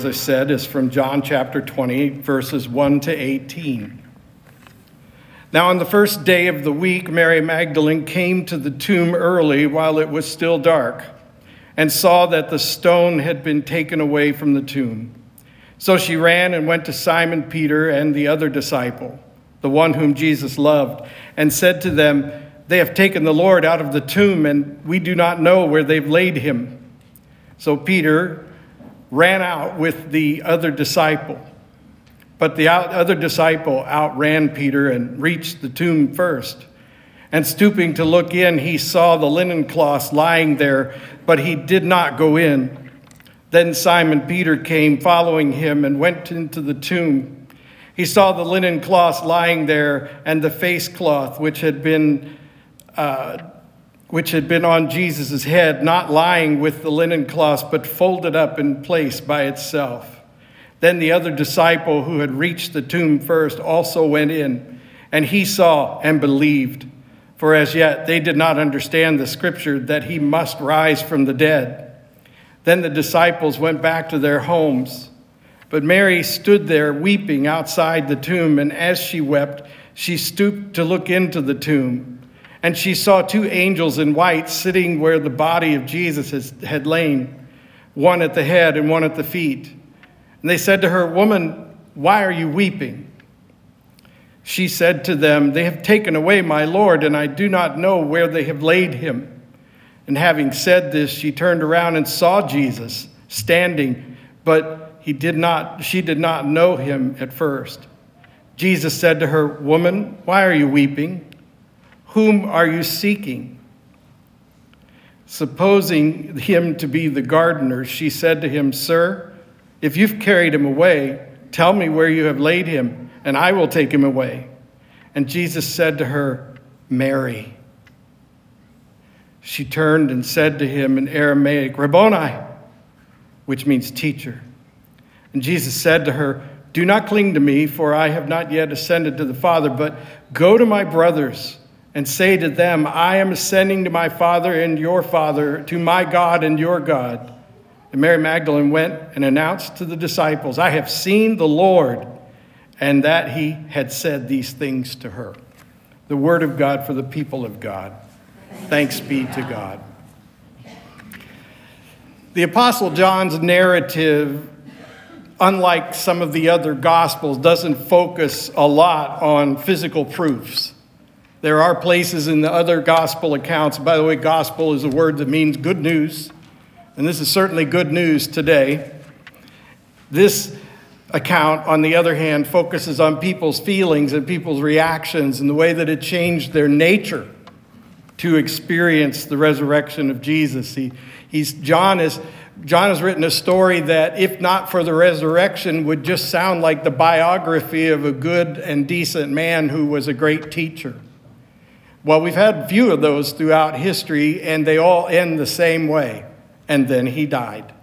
as I said, is from John chapter 20, verses 1 to 18. Now, on the first day of the week, Mary Magdalene came to the tomb early while it was still dark and saw that the stone had been taken away from the tomb. So she ran and went to Simon Peter and the other disciple, the one whom Jesus loved, and said to them, They have taken the Lord out of the tomb, and we do not know where they've laid him. So Peter ran out with the other disciple. But the other disciple outran Peter and reached the tomb first. And stooping to look in, he saw the linen cloths lying there, but he did not go in. Then Simon Peter came following him and went into the tomb. He saw the linen cloths lying there and the face cloth which had been uh, which had been on Jesus' head, not lying with the linen cloth, but folded up in place by itself. Then the other disciple who had reached the tomb first also went in, and he saw and believed. For as yet they did not understand the scripture that he must rise from the dead. Then the disciples went back to their homes. But Mary stood there weeping outside the tomb, and as she wept, she stooped to look into the tomb. And she saw two angels in white sitting where the body of Jesus had lain, one at the head and one at the feet. And they said to her, Woman, why are you weeping? She said to them, They have taken away my Lord, and I do not know where they have laid him. And having said this, she turned around and saw Jesus standing, but he did not, she did not know him at first. Jesus said to her, Woman, why are you weeping? Whom are you seeking? Supposing him to be the gardener, she said to him, Sir, if you've carried him away, tell me where you have laid him, and I will take him away. And Jesus said to her, Mary. She turned and said to him in Aramaic, Rabboni, which means teacher. And Jesus said to her, Do not cling to me, for I have not yet ascended to the Father, but go to my brothers and say to them, I am ascending to my Father and your Father, to my God and your God. And Mary Magdalene went and announced to the disciples, I have seen the Lord, and that he had said these things to her. The word of God for the people of God. Thanks be to God. The Apostle John's narrative, unlike some of the other Gospels, doesn't focus a lot on physical proofs. There are places in the other gospel accounts, by the way, gospel is a word that means good news, and this is certainly good news today. This account, on the other hand, focuses on people's feelings and people's reactions and the way that it changed their nature to experience the resurrection of Jesus. He, he's, John, is, John has written a story that, if not for the resurrection, would just sound like the biography of a good and decent man who was a great teacher. Well, we've had a few of those throughout history, and they all end the same way. And then he died.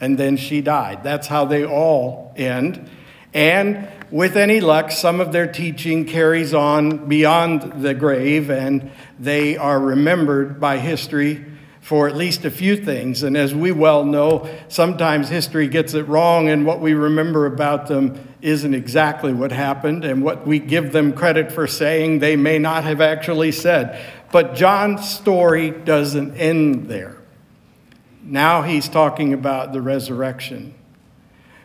And then she died. That's how they all end. And with any luck, some of their teaching carries on beyond the grave, and they are remembered by history for at least a few things. And as we well know, sometimes history gets it wrong, and what we remember about them isn't exactly what happened, and what we give them credit for saying they may not have actually said. But John's story doesn't end there. Now he's talking about the resurrection.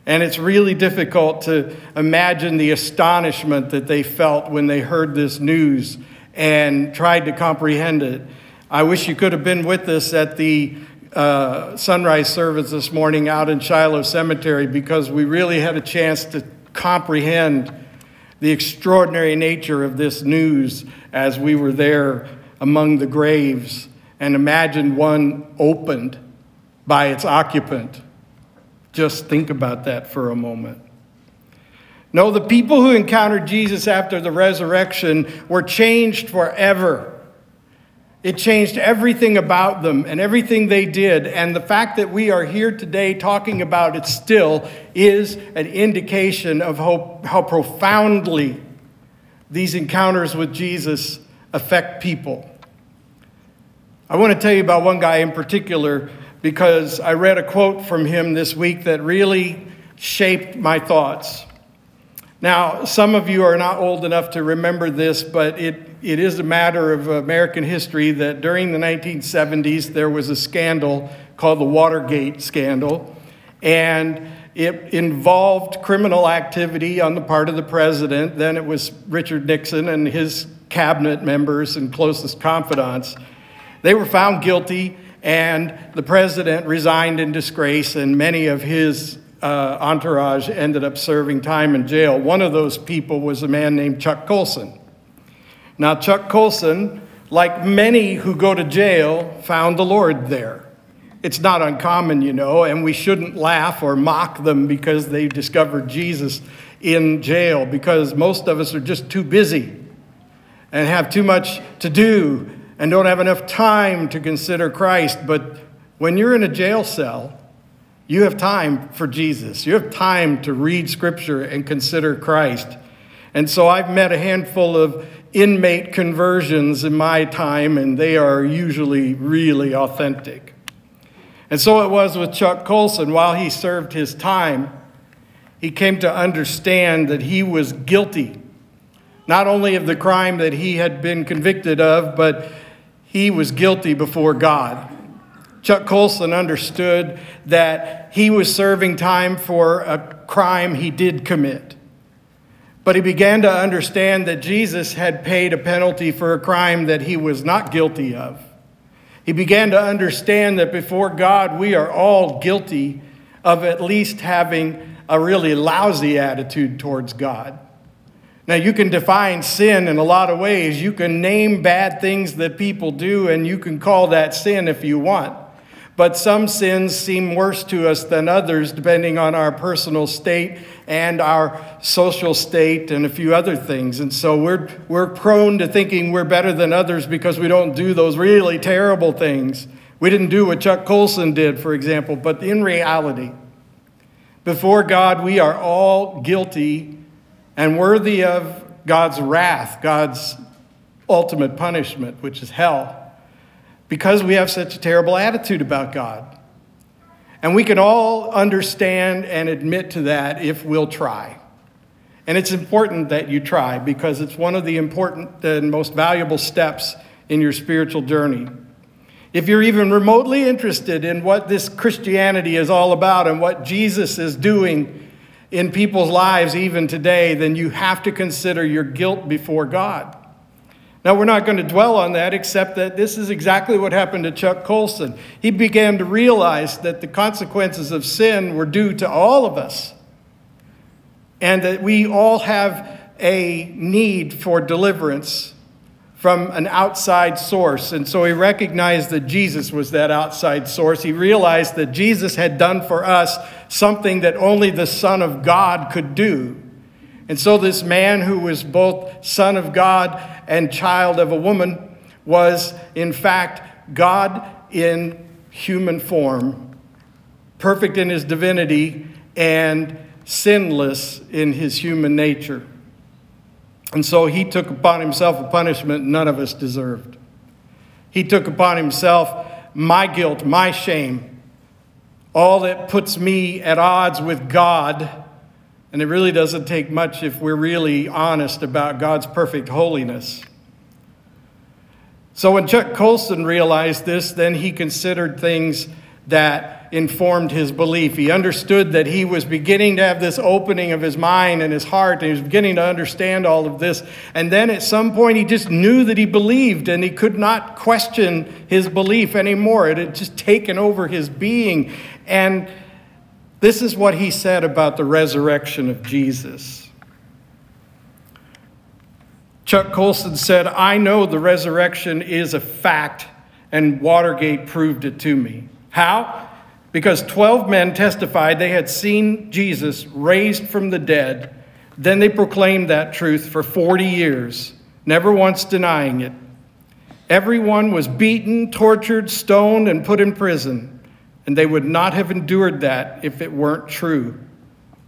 And it's really difficult to imagine the astonishment that they felt when they heard this news and tried to comprehend it. I wish you could have been with us at the uh, sunrise service this morning out in Shiloh Cemetery because we really had a chance to comprehend the extraordinary nature of this news as we were there among the graves and imagined one opened by its occupant. Just think about that for a moment. No, the people who encountered Jesus after the resurrection were changed forever. It changed everything about them and everything they did. And the fact that we are here today talking about it still is an indication of how, how profoundly these encounters with Jesus affect people. I want to tell you about one guy in particular because I read a quote from him this week that really shaped my thoughts. Now, some of you are not old enough to remember this, but it, it is a matter of American history that during the 1970s there was a scandal called the Watergate scandal, and it involved criminal activity on the part of the president. Then it was Richard Nixon and his cabinet members and closest confidants. They were found guilty, and the president resigned in disgrace, and many of his uh, entourage ended up serving time in jail. One of those people was a man named Chuck Colson. Now, Chuck Colson, like many who go to jail, found the Lord there. It's not uncommon, you know, and we shouldn't laugh or mock them because they discovered Jesus in jail because most of us are just too busy and have too much to do and don't have enough time to consider Christ. But when you're in a jail cell, you have time for Jesus. You have time to read Scripture and consider Christ. And so I've met a handful of inmate conversions in my time, and they are usually really authentic. And so it was with Chuck Colson. While he served his time, he came to understand that he was guilty, not only of the crime that he had been convicted of, but he was guilty before God. Chuck Colson understood that he was serving time for a crime he did commit. But he began to understand that Jesus had paid a penalty for a crime that he was not guilty of. He began to understand that before God, we are all guilty of at least having a really lousy attitude towards God. Now, you can define sin in a lot of ways. You can name bad things that people do, and you can call that sin if you want. But some sins seem worse to us than others, depending on our personal state and our social state and a few other things. And so we're, we're prone to thinking we're better than others because we don't do those really terrible things. We didn't do what Chuck Colson did, for example, but in reality, before God, we are all guilty and worthy of God's wrath, God's ultimate punishment, which is hell because we have such a terrible attitude about God. And we can all understand and admit to that if we'll try. And it's important that you try because it's one of the important and most valuable steps in your spiritual journey. If you're even remotely interested in what this Christianity is all about and what Jesus is doing in people's lives even today, then you have to consider your guilt before God. Now, we're not going to dwell on that, except that this is exactly what happened to Chuck Colson. He began to realize that the consequences of sin were due to all of us, and that we all have a need for deliverance from an outside source. And so he recognized that Jesus was that outside source. He realized that Jesus had done for us something that only the Son of God could do. And so, this man who was both son of God and child of a woman was, in fact, God in human form, perfect in his divinity and sinless in his human nature. And so he took upon himself a punishment none of us deserved. He took upon himself my guilt, my shame, all that puts me at odds with God and it really doesn't take much if we're really honest about God's perfect holiness. So when Chuck Colson realized this, then he considered things that informed his belief. He understood that he was beginning to have this opening of his mind and his heart, and he was beginning to understand all of this. And then at some point, he just knew that he believed, and he could not question his belief anymore. It had just taken over his being. And this is what he said about the resurrection of Jesus. Chuck Colson said, I know the resurrection is a fact, and Watergate proved it to me. How? Because 12 men testified they had seen Jesus raised from the dead. Then they proclaimed that truth for 40 years, never once denying it. Everyone was beaten, tortured, stoned, and put in prison and they would not have endured that if it weren't true.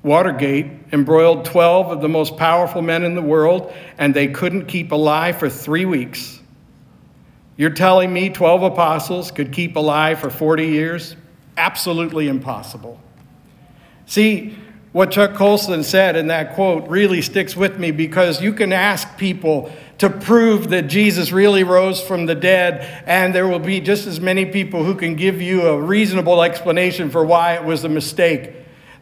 Watergate embroiled 12 of the most powerful men in the world, and they couldn't keep alive for three weeks. You're telling me 12 apostles could keep alive for 40 years? Absolutely impossible. See, what Chuck Colson said in that quote really sticks with me because you can ask people to prove that Jesus really rose from the dead, and there will be just as many people who can give you a reasonable explanation for why it was a mistake,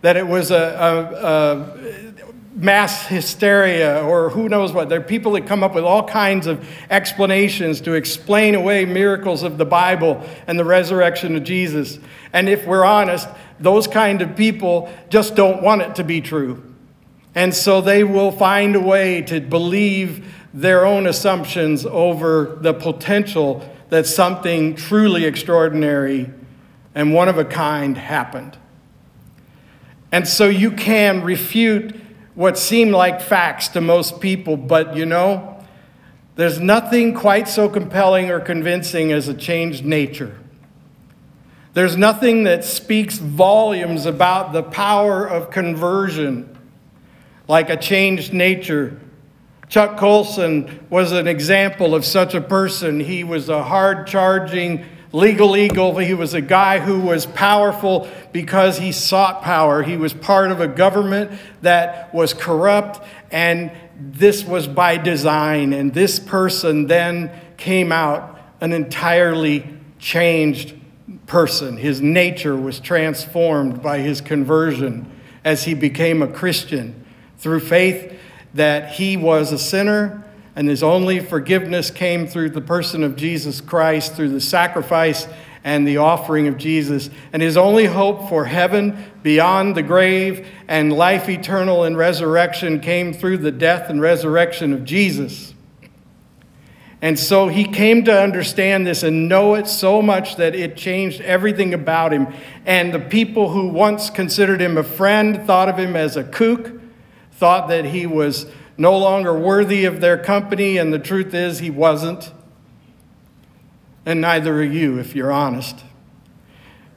that it was a, a, a mass hysteria or who knows what. There are people that come up with all kinds of explanations to explain away miracles of the Bible and the resurrection of Jesus. And if we're honest, those kind of people just don't want it to be true. And so they will find a way to believe their own assumptions over the potential that something truly extraordinary and one of a kind happened. And so you can refute what seem like facts to most people, but you know, there's nothing quite so compelling or convincing as a changed nature. There's nothing that speaks volumes about the power of conversion like a changed nature. Chuck Colson was an example of such a person. He was a hard charging legal eagle. He was a guy who was powerful because he sought power. He was part of a government that was corrupt, and this was by design. And this person then came out an entirely changed person. His nature was transformed by his conversion as he became a Christian through faith that he was a sinner and his only forgiveness came through the person of Jesus Christ, through the sacrifice and the offering of Jesus. And his only hope for heaven beyond the grave and life eternal and resurrection came through the death and resurrection of Jesus. And so he came to understand this and know it so much that it changed everything about him. And the people who once considered him a friend thought of him as a kook, thought that he was no longer worthy of their company, and the truth is he wasn't. And neither are you, if you're honest.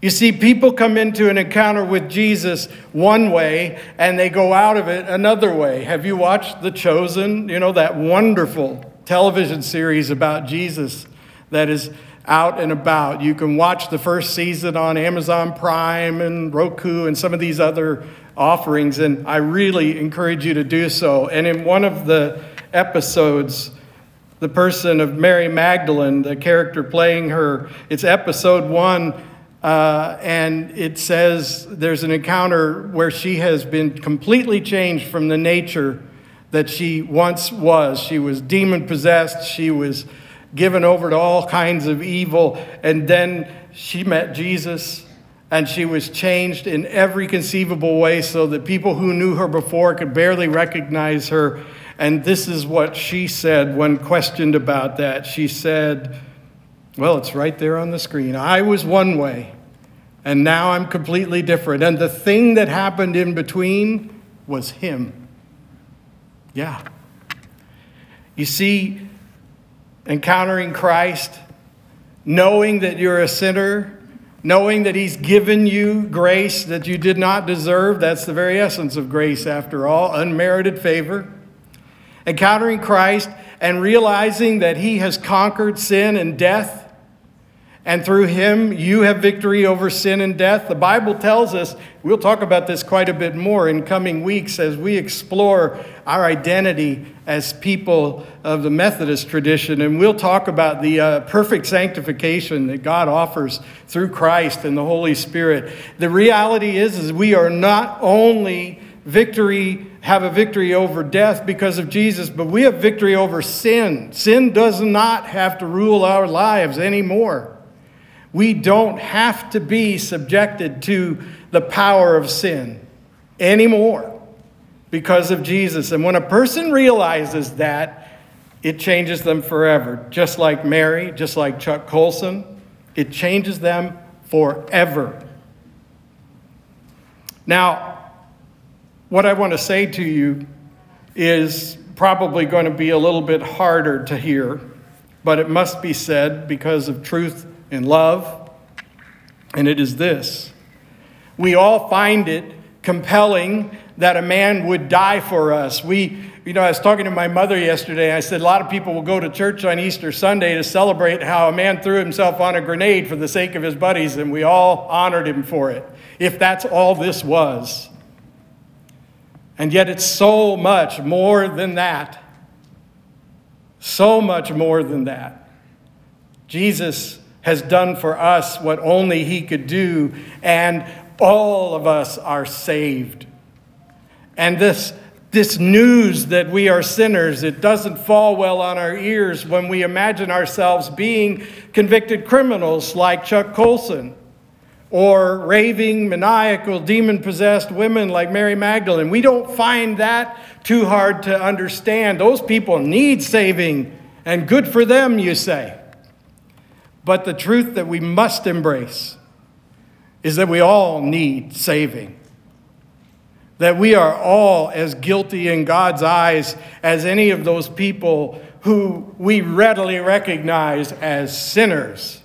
You see, people come into an encounter with Jesus one way and they go out of it another way. Have you watched The Chosen? You know, that wonderful television series about Jesus that is out and about. You can watch the first season on Amazon Prime and Roku and some of these other offerings, and I really encourage you to do so. And in one of the episodes, the person of Mary Magdalene, the character playing her, it's episode one. Uh, and it says there's an encounter where she has been completely changed from the nature that she once was. She was demon possessed, she was given over to all kinds of evil, and then she met Jesus. And she was changed in every conceivable way so that people who knew her before could barely recognize her. And this is what she said when questioned about that. She said, Well, it's right there on the screen. I was one way, and now I'm completely different. And the thing that happened in between was him. Yeah. You see, encountering Christ, knowing that you're a sinner, knowing that He's given you grace that you did not deserve, that's the very essence of grace, after all, unmerited favor. Encountering Christ and realizing that He has conquered sin and death and through him, you have victory over sin and death. The Bible tells us, we'll talk about this quite a bit more in coming weeks as we explore our identity as people of the Methodist tradition. And we'll talk about the uh, perfect sanctification that God offers through Christ and the Holy Spirit. The reality is, is we are not only victory have a victory over death because of Jesus, but we have victory over sin. Sin does not have to rule our lives anymore. We don't have to be subjected to the power of sin anymore because of Jesus. And when a person realizes that, it changes them forever. Just like Mary, just like Chuck Colson, it changes them forever. Now, what I want to say to you is probably going to be a little bit harder to hear, but it must be said because of truth and love, and it is this. We all find it compelling that a man would die for us. We, you know, I was talking to my mother yesterday. I said a lot of people will go to church on Easter Sunday to celebrate how a man threw himself on a grenade for the sake of his buddies, and we all honored him for it. If that's all this was. And yet it's so much more than that. So much more than that. Jesus has done for us what only He could do, and all of us are saved. And this, this news that we are sinners, it doesn't fall well on our ears when we imagine ourselves being convicted criminals like Chuck Colson or raving, maniacal, demon possessed women like Mary Magdalene. We don't find that too hard to understand. Those people need saving, and good for them, you say. But the truth that we must embrace is that we all need saving. That we are all as guilty in God's eyes as any of those people who we readily recognize as sinners.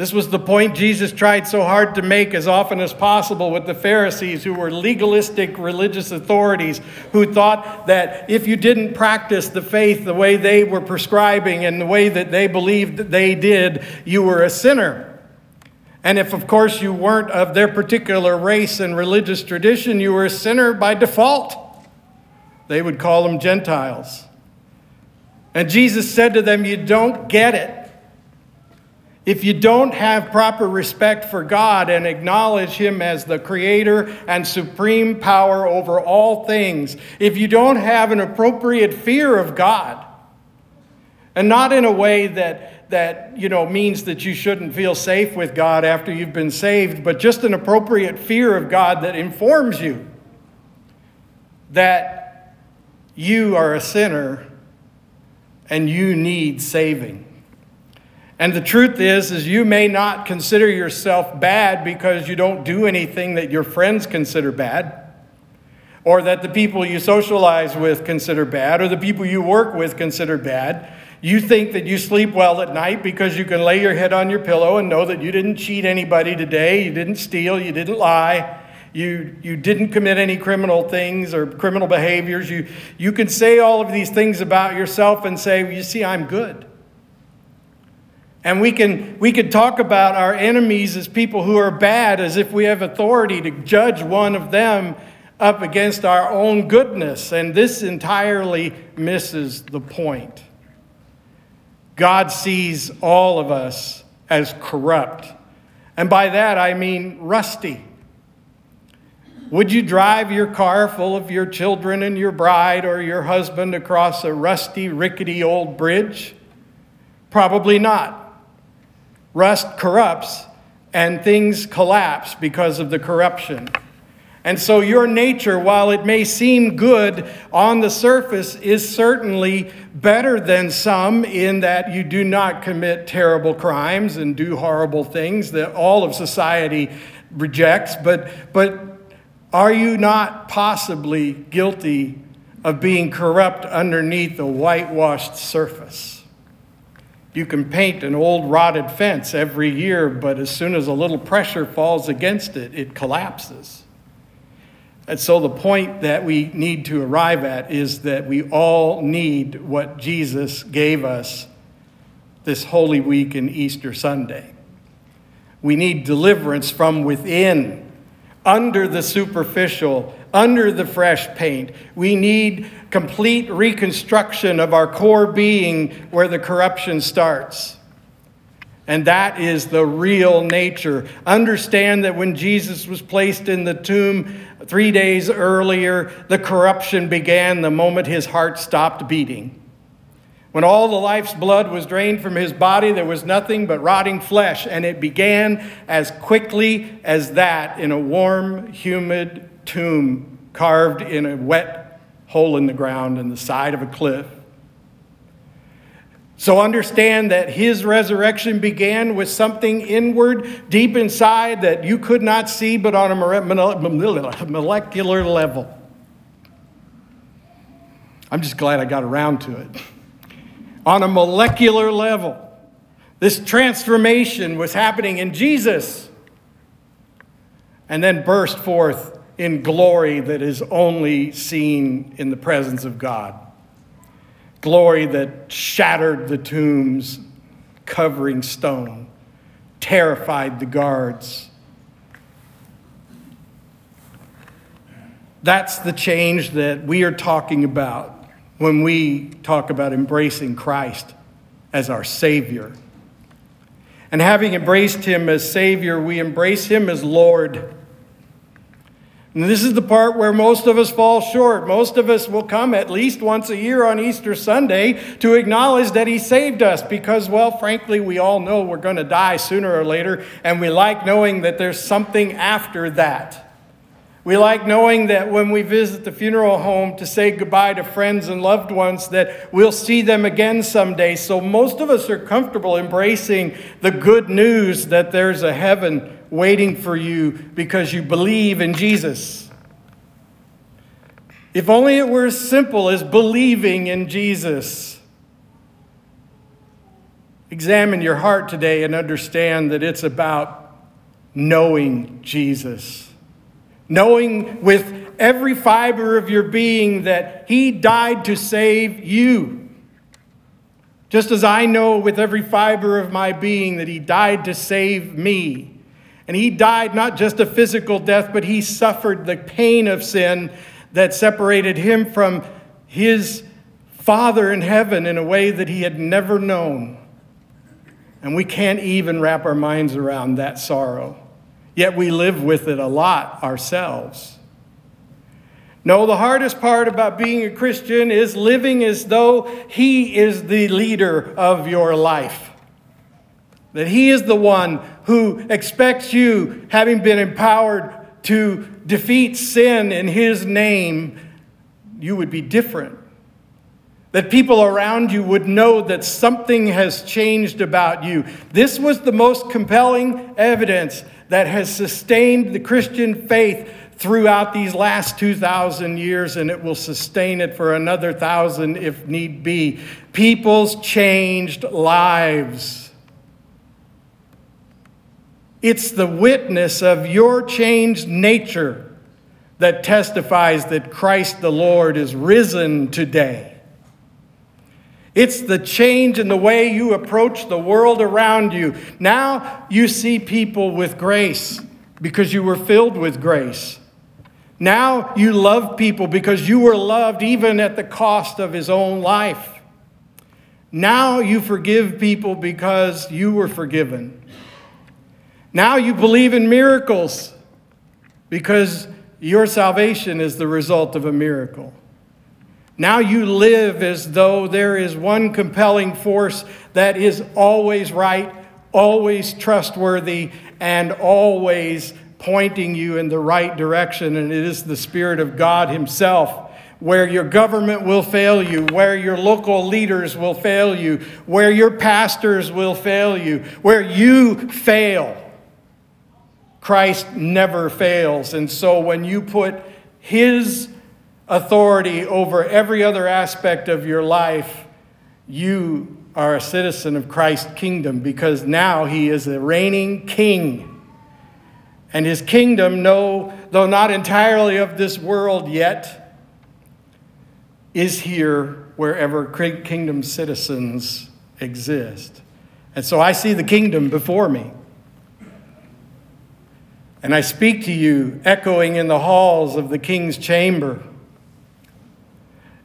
This was the point Jesus tried so hard to make as often as possible with the Pharisees, who were legalistic religious authorities, who thought that if you didn't practice the faith the way they were prescribing and the way that they believed that they did, you were a sinner. And if, of course, you weren't of their particular race and religious tradition, you were a sinner by default. They would call them Gentiles. And Jesus said to them, You don't get it. If you don't have proper respect for God and acknowledge Him as the creator and supreme power over all things, if you don't have an appropriate fear of God, and not in a way that, that you know, means that you shouldn't feel safe with God after you've been saved, but just an appropriate fear of God that informs you that you are a sinner and you need saving. And the truth is is you may not consider yourself bad because you don't do anything that your friends consider bad or that the people you socialize with consider bad or the people you work with consider bad. You think that you sleep well at night because you can lay your head on your pillow and know that you didn't cheat anybody today, you didn't steal, you didn't lie, you, you didn't commit any criminal things or criminal behaviors. You, you can say all of these things about yourself and say, well, You see, I'm good. And we can, we can talk about our enemies as people who are bad as if we have authority to judge one of them up against our own goodness. And this entirely misses the point. God sees all of us as corrupt. And by that I mean rusty. Would you drive your car full of your children and your bride or your husband across a rusty, rickety old bridge? Probably not. Rust corrupts and things collapse because of the corruption. And so, your nature, while it may seem good on the surface, is certainly better than some in that you do not commit terrible crimes and do horrible things that all of society rejects. But, but are you not possibly guilty of being corrupt underneath a whitewashed surface? You can paint an old rotted fence every year, but as soon as a little pressure falls against it, it collapses. And so, the point that we need to arrive at is that we all need what Jesus gave us this Holy Week and Easter Sunday. We need deliverance from within, under the superficial, under the fresh paint. We need complete reconstruction of our core being where the corruption starts. And that is the real nature. Understand that when Jesus was placed in the tomb three days earlier, the corruption began the moment his heart stopped beating. When all the life's blood was drained from his body, there was nothing but rotting flesh, and it began as quickly as that in a warm, humid tomb carved in a wet hole in the ground in the side of a cliff. So understand that his resurrection began with something inward, deep inside that you could not see, but on a molecular level. I'm just glad I got around to it. On a molecular level, this transformation was happening in Jesus and then burst forth in glory that is only seen in the presence of God. Glory that shattered the tombs, covering stone, terrified the guards. That's the change that we are talking about when we talk about embracing Christ as our Savior. And having embraced Him as Savior, we embrace Him as Lord. And this is the part where most of us fall short. Most of us will come at least once a year on Easter Sunday to acknowledge that He saved us because, well, frankly, we all know we're going to die sooner or later, and we like knowing that there's something after that. We like knowing that when we visit the funeral home to say goodbye to friends and loved ones that we'll see them again someday. So most of us are comfortable embracing the good news that there's a heaven waiting for you because you believe in Jesus. If only it were as simple as believing in Jesus. Examine your heart today and understand that it's about knowing Jesus knowing with every fiber of your being that He died to save you. Just as I know with every fiber of my being that He died to save me. And He died not just a physical death, but He suffered the pain of sin that separated Him from His Father in heaven in a way that He had never known. And we can't even wrap our minds around that sorrow. Yet we live with it a lot ourselves. No, the hardest part about being a Christian is living as though He is the leader of your life. That He is the one who expects you, having been empowered to defeat sin in His name, you would be different. That people around you would know that something has changed about you. This was the most compelling evidence that has sustained the Christian faith throughout these last 2,000 years, and it will sustain it for another thousand if need be. People's changed lives. It's the witness of your changed nature that testifies that Christ the Lord is risen today. It's the change in the way you approach the world around you. Now you see people with grace because you were filled with grace. Now you love people because you were loved even at the cost of his own life. Now you forgive people because you were forgiven. Now you believe in miracles because your salvation is the result of a miracle. Now you live as though there is one compelling force that is always right, always trustworthy, and always pointing you in the right direction, and it is the Spirit of God Himself. Where your government will fail you, where your local leaders will fail you, where your pastors will fail you, where you fail, Christ never fails. And so when you put His authority over every other aspect of your life, you are a citizen of Christ's kingdom because now he is a reigning king. And his kingdom, though not entirely of this world yet, is here wherever kingdom citizens exist. And so I see the kingdom before me. And I speak to you, echoing in the halls of the king's chamber.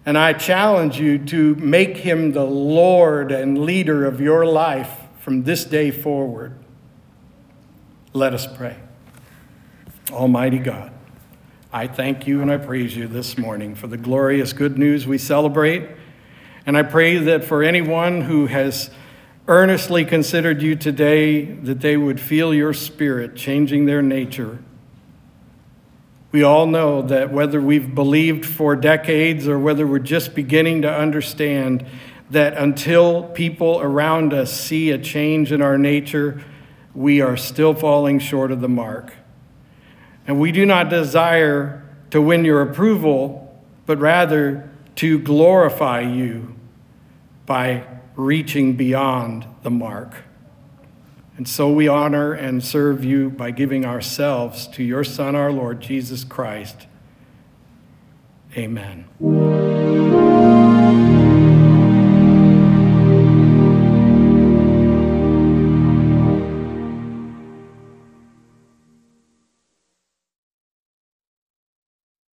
And I challenge you to make him the Lord and leader of your life from this day forward. Let us pray. Almighty God, I thank you and I praise you this morning for the glorious good news we celebrate. And I pray that for anyone who has earnestly considered you today, that they would feel your spirit changing their nature we all know that whether we've believed for decades or whether we're just beginning to understand that until people around us see a change in our nature, we are still falling short of the mark. And we do not desire to win your approval, but rather to glorify you by reaching beyond the mark. And so we honor and serve you by giving ourselves to your Son, our Lord Jesus Christ. Amen.